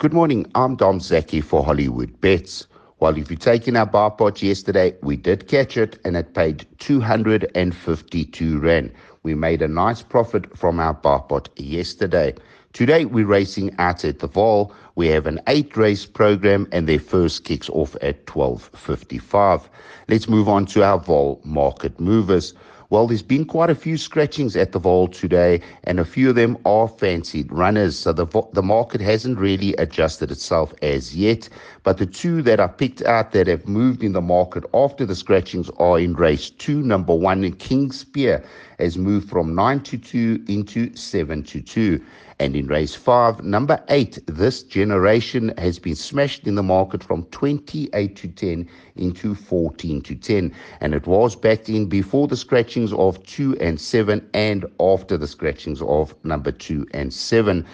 Good morning. I'm Dom Zaki for Hollywood Bets. Well, if you're taking our Bipot yesterday, we did catch it and it paid 252 Rand. We made a nice profit from our Bipot yesterday. Today, we're racing out at the Vaal. We have an eight race program and their first kicks off at 12.55. Let's move on to our Vaal market movers. Well, there's been quite a few scratchings at the Vaal today, and a few of them are fancied runners. So the, the market hasn't really adjusted itself as yet. But the two that are picked out that have moved in the market after the scratchings are in race two. Number one, King Spear has moved from 9 to 2 into 7 to 2. And in race five, number eight, this generation has been smashed in the market from 28 to 10 into 14 to 10. And it was backed in before the scratchings of two and seven and after the scratchings of number two and seven.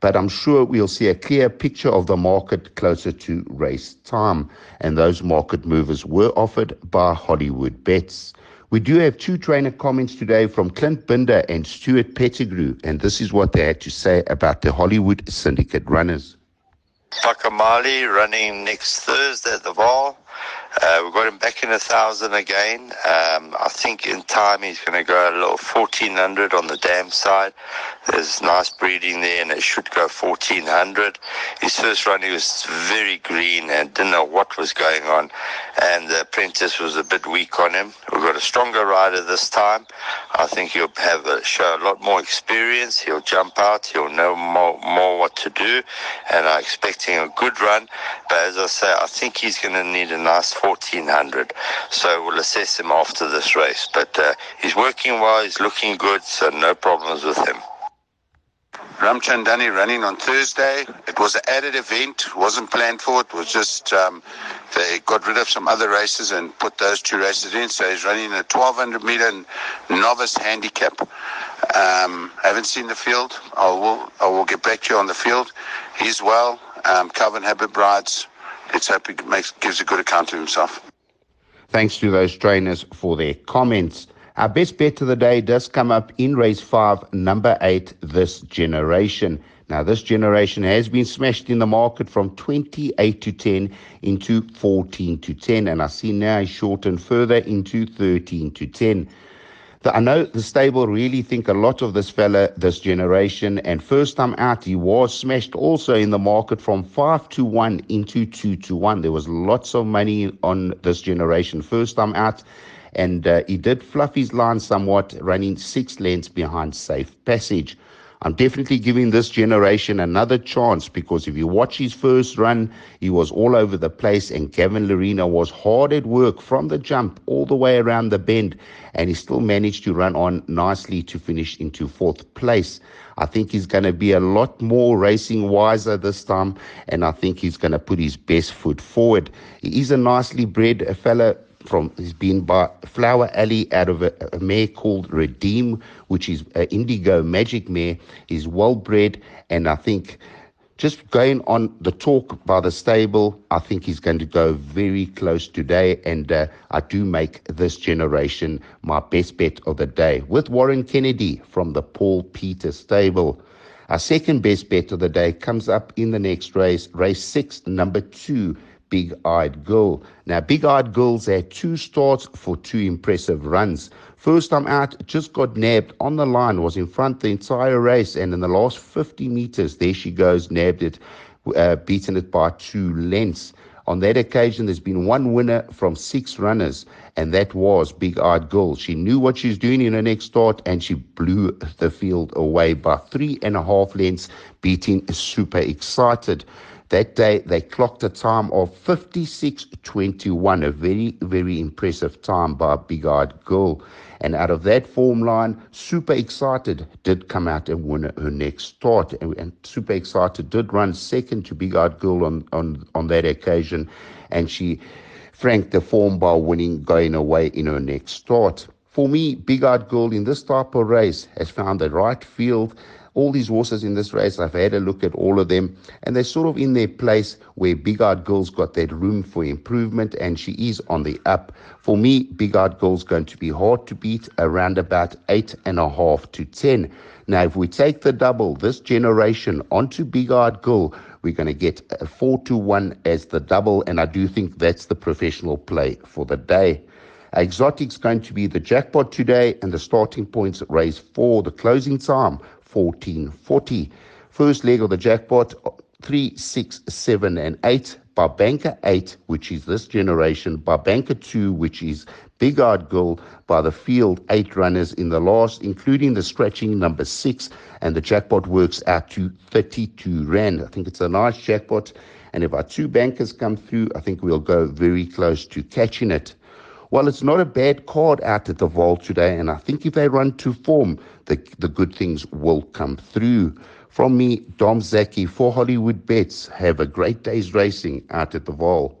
But I'm sure we'll see a clear picture of the market closer to race time. And those market movers were offered by Hollywood Bets. We do have two trainer comments today from Clint Binda and Stuart Pettigrew, and this is what they had to say about the Hollywood Syndicate runners. Pakamali running next Thursday at the Vaal. Uh, we've got him back in a thousand again. Um, I think in time he's going to go a little 1400 on the dam side. There's nice breeding there and it should go 1400. His first run he was very green and didn't know what was going on. And the apprentice was a bit weak on him. We've got a stronger rider this time. I think he'll have a, show a lot more experience. He'll jump out. He'll know more, more what to do. And I'm expecting a good run. But as I say, I think he's going to need a nice 1400. So we'll assess him after this race. But uh, he's working well, he's looking good, so no problems with him. Ramchandani running on Thursday. It was an added event, wasn't planned for. It was just um, they got rid of some other races and put those two races in. So he's running a 1200 meter novice handicap. Um, I haven't seen the field. I will, I will get back to you on the field. He's well. Um, Calvin Habib rides let's hope he makes, gives a good account of himself. Thanks to those trainers for their comments. Our best bet of the day does come up in race five, number eight, this generation. Now, this generation has been smashed in the market from 28 to 10 into 14 to 10, and I see now shortened further into 13 to 10. I know the stable really think a lot of this fella, this generation, and first time out, he was smashed also in the market from 5 to 1 into 2 to 1. There was lots of money on this generation first time out, and uh, he did fluff his line somewhat, running six lengths behind Safe Passage. I'm definitely giving this generation another chance because if you watch his first run, he was all over the place, and Gavin Lerena was hard at work from the jump all the way around the bend, and he still managed to run on nicely to finish into fourth place. I think he's going to be a lot more racing wiser this time, and I think he's going to put his best foot forward. He is a nicely bred fella from he's been by Flower Alley out of a, a mare called Redeem, which is an Indigo Magic mare. is well bred, and I think just going on the talk by the stable, I think he's going to go very close today, and uh, I do make this generation my best bet of the day with Warren Kennedy from the Paul Peter stable. Our second best bet of the day comes up in the next race, race six, number two. Big Eyed Girl. Now, Big Eyed Girl's had two starts for two impressive runs. First time out, just got nabbed on the line, was in front the entire race, and in the last 50 meters, there she goes, nabbed it, uh, beaten it by two lengths. On that occasion, there's been one winner from six runners, and that was Big Eyed Girl. She knew what she was doing in her next start, and she blew the field away by three and a half lengths, beating Super Excited. That day, they clocked a time of 56.21, a very, very impressive time by big eyed girl. And out of that form line, Super Excited did come out and win her next start. And, and Super Excited did run second to Big Eyed Girl on, on, on that occasion. And she franked the form by winning, going away in her next start. For me, Big Eyed Girl in this type of race has found the right field all these horses in this race, I've had a look at all of them, and they're sort of in their place where Big Eyed Girl's got that room for improvement, and she is on the up. For me, Big Eyed Girl's going to be hard to beat around about eight and a half to ten. Now, if we take the double, this generation onto Big Eyed Girl, We're going to get a 4 to 1 as the double, and I do think that's the professional play for the day. Exotic's going to be the jackpot today, and the starting points raise for the closing time 1440. First leg of the jackpot 3, 6, 7, and 8. Barbanka 8, which is this generation. Barbanka 2, which is Big Eyed Girl by the field. Eight runners in the last, including the scratching number 6. And the jackpot works out to 32 Rand. I think it's a nice jackpot. And if our two bankers come through, I think we'll go very close to catching it. Well, it's not a bad card out at the Vaal today, and I think if they run to form, the, the good things will come through. From me, Dom Zaki for Hollywood Bets. Have a great day's racing out at the Vaal.